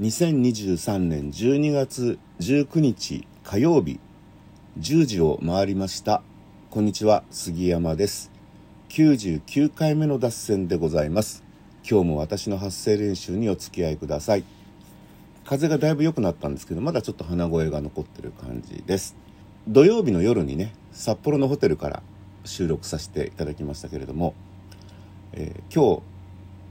2023年12月19日火曜日10時を回りました。こんにちは杉山です。99回目の脱線でございます。今日も私の発声練習にお付き合いください。風がだいぶ良くなったんですけどまだちょっと鼻声が残ってる感じです。土曜日の夜にね札幌のホテルから収録させていただきましたけれども、えー、今日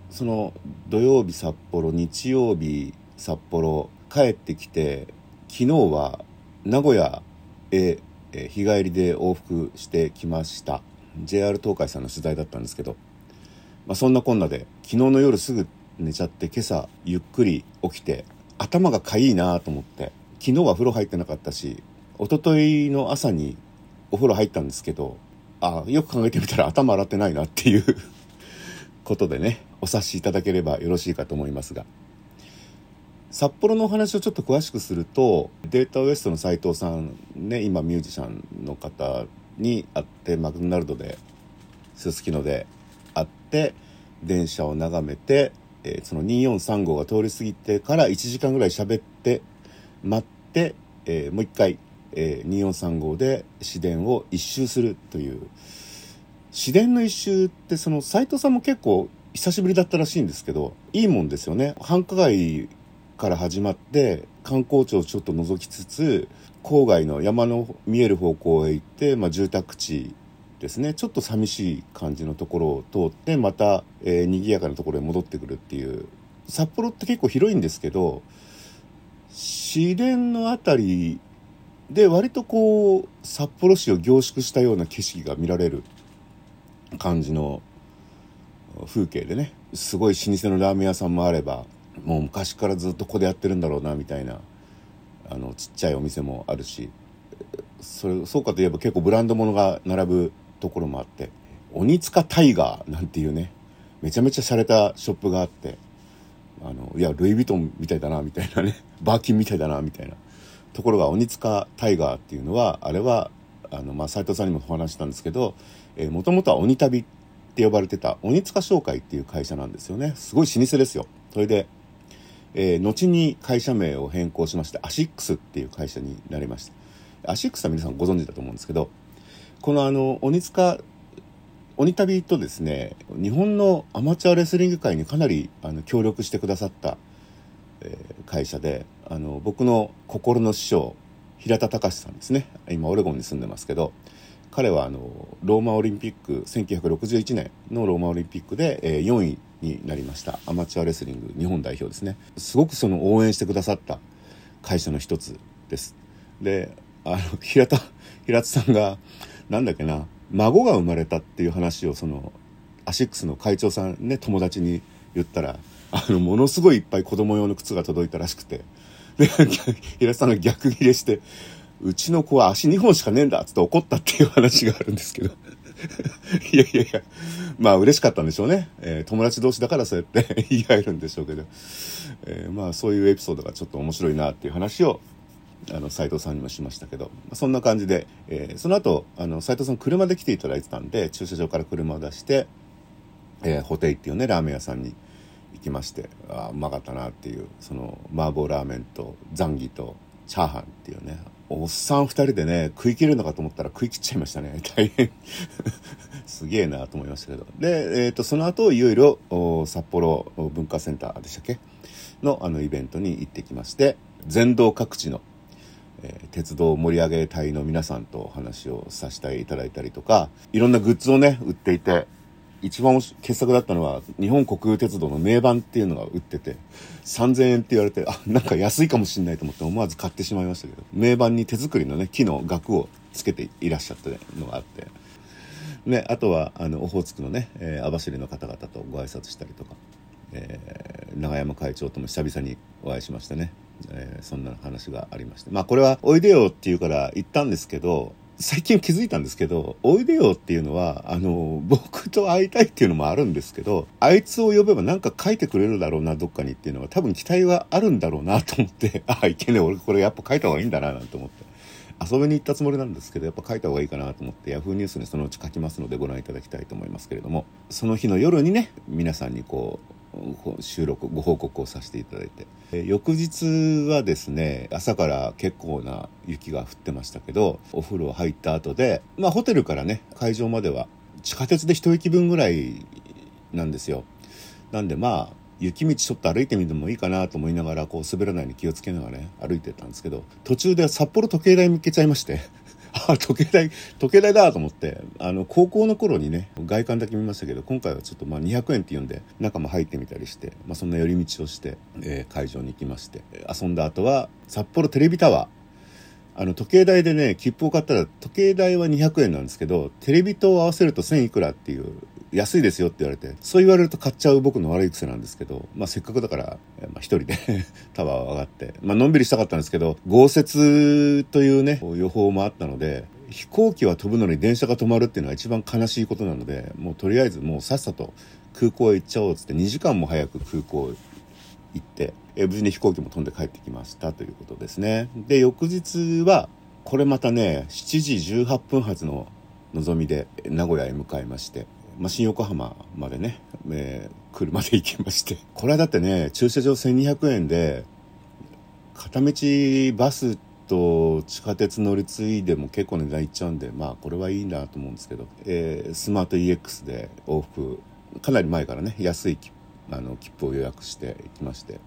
その土曜日札幌日曜日札幌帰ってきて昨日は名古屋へ日帰りで往復してきました。JR 東海さんの取材だったんですけど、まあ、そんなこんなで昨日の夜すぐ寝ちゃって今朝ゆっくり起きて頭がかゆいなと思って昨日は風呂入ってなかったし一昨日の朝にお風呂入ったんですけどあよく考えてみたら頭洗ってないなっていうことでねお察しいただければよろしいかと思いますが札幌のお話をちょっと詳しくするとデータウエストの斉藤さんね今ミュージシャンの方に会ってマクドナルドですすきので会って電車を眺めて、えー、その243号が通り過ぎてから1時間ぐらい喋って待って、えー、もう一回、えー、243号で市電を一周するという。市電の一周ってその斉藤さんも結構久しぶりだったらしいんですけどいいもんですよね。繁華街から始まって観光地をちょっと覗きつつ郊外の山の見える方向へ行って、まあ、住宅地ですね。ちょっと寂しい感じのところを通ってまた、えー、賑やかなところへ戻ってくるっていう。札幌って結構広いんですけど市電の辺りで割とこう札幌市を凝縮したような景色が見られる感じの風景でね。すごい老舗のラーメン屋さんもあればもう昔からずっとここでやってるんだろうなみたいなあのちっちゃいお店もあるしそれそうかといえば結構ブランド物が並ぶところもあって鬼塚タイガーなんていうねめちゃめちゃ洒落たショップがあってあのいやルイ・ヴィトンみたいだなみたいなね バーキンみたいだなみたいなところが鬼塚タイガーっていうのはあれはあの、まあ、斉藤さんにもお話したんですけどもともとは鬼旅って呼ばれてた鬼塚商会っていう会社なんですよね。すごい老舗ですよ。それで、えー、後に会社名を変更しましてアシックスっていう会社になりました。アシックスは皆さんご存知だと思うんですけどこのあの鬼塚鬼旅とですね日本のアマチュアレスリング界にかなりあの協力してくださった、えー、会社であの僕の心の師匠平田隆さんですね。今オレゴンに住んでますけど彼はあのローマオリンピック1961年のローマオリンピックで、えー、4位になりました。アマチュアレスリング日本代表ですね。すごくその応援してくださった会社の一つです。であの平田平田さんがなんだっけな孫が生まれたっていう話をそのアシックスの会長さんね友達に言ったらあのものすごいいっぱい子供用の靴が届いたらしくて。で平田さんが逆ギレしてうちの子は足2本しかねえんだっつって怒ったっていう話があるんですけど。いやいやいや、まあ嬉しかったんでしょうね。えー、友達同士だからそうやって 言い合えるんでしょうけど、えー、まあそういうエピソードがちょっと面白いなっていう話を、あの、斉藤さんにもしましたけど、そんな感じで、えー、その後、あの、斉藤さん車で来ていただいてたんで、駐車場から車を出して、えー、ホテイっていうね、ラーメン屋さんに行きまして、ああ、うまかったなっていう、その、麻婆ラーメンとザンギとチャーハンっていうね、おっさん2人でね食い切れるのかと思ったら食い切っちゃいましたね。大変。すげえなと思いましたけど。で、えーと、その後いよいよ札幌文化センターでしたっけ？のあのイベントに行ってきまして全道各地の、えー、鉄道盛り上げ隊の皆さんとお話をさせていただいたりとかいろんなグッズをね売っていて一番傑作だったのは日本国有鉄道の名盤っていうのが売ってて3000円って言われてあなんか安いかもしんないと思って思わず買ってしまいましたけど名盤に手作りのね木の額をつけていらっしゃったのがあって。ねあとはあのオホーツクのね、えー、網走の方々とご挨拶したりとか、えー、長山会長とも久々にお会いしましてね。えー、そんな話がありまして。まあこれは「おいでよ」って言うから行ったんですけど最近気づいたんですけど、おいでよっていうのは、あの、僕と会いたいっていうのもあるんですけど、あいつを呼べばなんか書いてくれるだろうな、どっかにっていうのは多分期待はあるんだろうなと思って、あ、いけねえ、俺これやっぱ書いた方がいいんだな、なんて思って。遊びに行ったつもりなんですけど、やっぱ書いた方がいいかなと思って、Yahoo ニュースにそのうち書きますのでご覧いただきたいと思いますけれども、その日の夜にね、皆さんにこう収録ご報告をさせていただいて、翌日はですね朝から結構な雪が降ってましたけどお風呂入った後でまあホテルからね会場までは地下鉄で一駅分ぐらいなんですよ。なんでまあ雪道ちょっと歩いてみてもいいかなと思いながらこう滑らないように気をつけながらね歩いてたんですけど途中で札幌時計台見つけちゃいまして。あ時計台時計台だと思ってあの高校の頃にね外観だけ見ましたけど今回はちょっとまあ200円って言うんで中も入ってみたりして、まあ、そんな寄り道をして、えー、会場に行きまして遊んだ後は札幌テレビタワー。あの時計台でね切符を買ったら時計台は200円なんですけどテレビと合わせると1000いくらっていう安いですよって言われてそう言われると買っちゃう僕の悪い癖なんですけど、まあ、せっかくだから、まあ、一人で タワー上がって、まあのんびりしたかったんですけど豪雪というね予報もあったので飛行機は飛ぶのに電車が止まるっていうのは一番悲しいことなのでもうとりあえずもうさっさと空港へ行っちゃおうっつって2時間も早く空港行って、え無事に飛行機も飛んで帰ってきましたということですね。で翌日はこれまたね7時18分発ののぞみで名古屋へ向かいましてまあ、新横浜までね、えー、車で行きまして。これはだってね駐車場1200円で片道バスと地下鉄乗り継いでも結構値段いっちゃうんでまあこれはいいなと思うんですけど、えー、スマート EX で往復かなり前からね安いあの切符を予約して行きまして。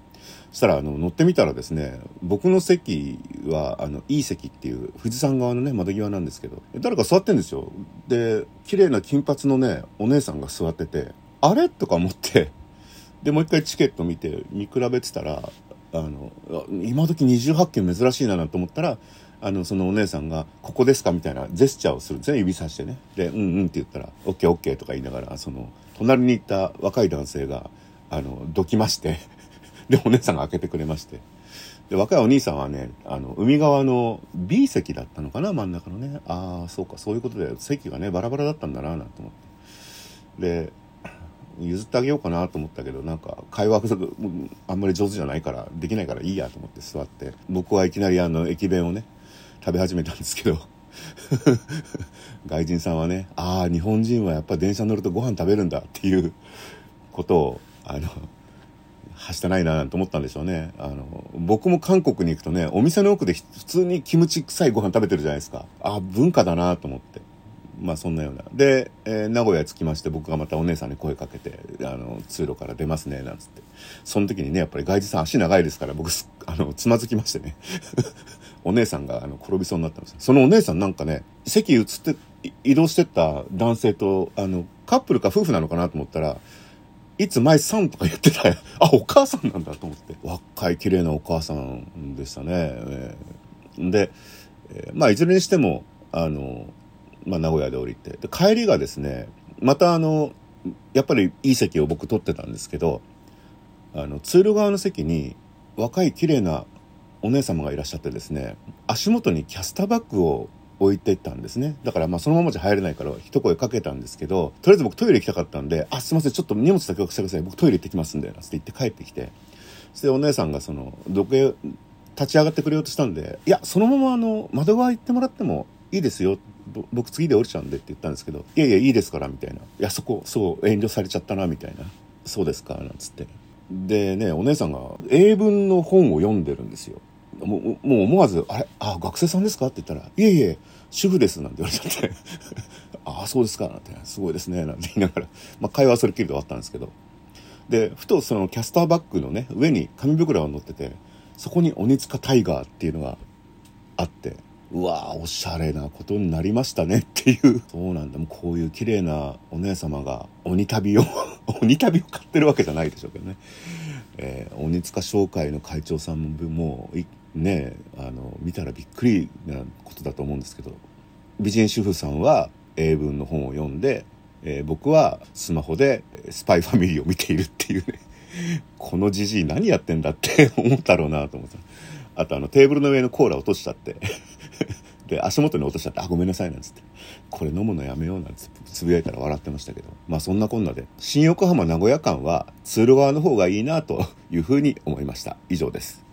そしたらあの乗ってみたらですね僕の席はあのいい席っていう富士山側のね窓際なんですけど誰か座ってんですよで綺麗な金髪のねお姉さんが座っててあれ？とか思ってでもう一回チケット見て見比べてたらあの今時28件珍しいななと思ったらあのそのお姉さんが「ここですか?」みたいなジェスチャーをするんですね指さしてねで「うんうん」って言ったら「OKOK」とか言いながらその隣に行った若い男性があのどきまして で、お姉さんが開けてくれまして。で、若いお兄さんはね、あの、海側の B 席だったのかな、真ん中のね。ああ、そうか、そういうことで、席がね、バラバラだったんだな、なんて思って。で、譲ってあげようかなと思ったけど、なんか、会話不足、あんまり上手じゃないから、できないからいいやと思って座って、僕はいきなりあの、駅弁をね、食べ始めたんですけど、外人さんはね、ああ、日本人はやっぱ電車乗るとご飯食べるんだっていうことを、あの、はしたないなと思ったんでしょうね。あの、僕も韓国に行くとね、お店の奥で普通にキムチ臭いご飯食べてるじゃないですか。あ、文化だなと思って。まあそんなような。で、えー、名古屋着きまして僕がまたお姉さんに声かけて、あの、通路から出ますね、なんつって。その時にね、やっぱり外人さん足長いですから僕 あの、つまずきましてね。お姉さんがあの転びそうになったんですそのお姉さんなんかね、席移って移動してった男性と、あの、カップルか夫婦なのかなと思ったら、いつ前さんとか言ってたよ。あ、お母さんなんだと思って。若い綺麗なお母さんでしたね。えー、で、えー、まあ、いずれにしても、あの、まあ、名古屋で降りて。で、帰りがですね、またあの、やっぱりいい席を僕取ってたんですけど、あの、通路側の席に若い綺麗なお姉様がいらっしゃってですね、足元にキャスターバッグを置いてったんですね。だからまあそのままじゃ入れないから一声かけたんですけど、とりあえず僕トイレ行きたかったんで、あ、すいません、ちょっと荷物だけお貸してください。僕トイレ行ってきますんで、なんて言って帰ってきて。そしてお姉さんがその、どけ、立ち上がってくれようとしたんで、いや、そのままあの、窓側行ってもらってもいいですよ。僕次で降りちゃうんでって言ったんですけど、いやいや、いいですから、みたいな。いや、そこ、そう遠慮されちゃったな、みたいな。そうですか、なんつって。でね、お姉さんが英文の本を読んでるんですよ。もう、もう思わず、あれ、あ、学生さんですか？って言ったら、いえいえ、主婦です、なんて言われちゃって、ああ、そうですか、なんて、すごいですね、なんて言いながら、まあ、会話はそれっきりで終わったんですけど、で、ふとそのキャスターバッグのね、上に紙袋が乗ってて、そこに鬼塚タイガーっていうのがあって、うわーおしゃれなことになりましたね。っていう。そうなんだ。もうこういう綺麗なお姉様が鬼旅を 鬼旅を買ってるわけじゃないでしょうけどね、えー、鬼塚商会の会長さんももうねあの見たらびっくりなことだと思うんですけど美人主婦さんは英文の本を読んで、えー、僕はスマホでスパイファミリーを見ているっていうね。このじじい何やってんだって 思ったろうなと思ってあとあのテーブルの上のコーラ落としちゃって。で足元に落としちゃって「あごめんなさい」なんつって「これ飲むのやめよう」なんつって。つぶやいたら笑ってましたけど。まあそんなこんなで。新横浜名古屋間は通路側の方がいいなというふうに思いました。以上です。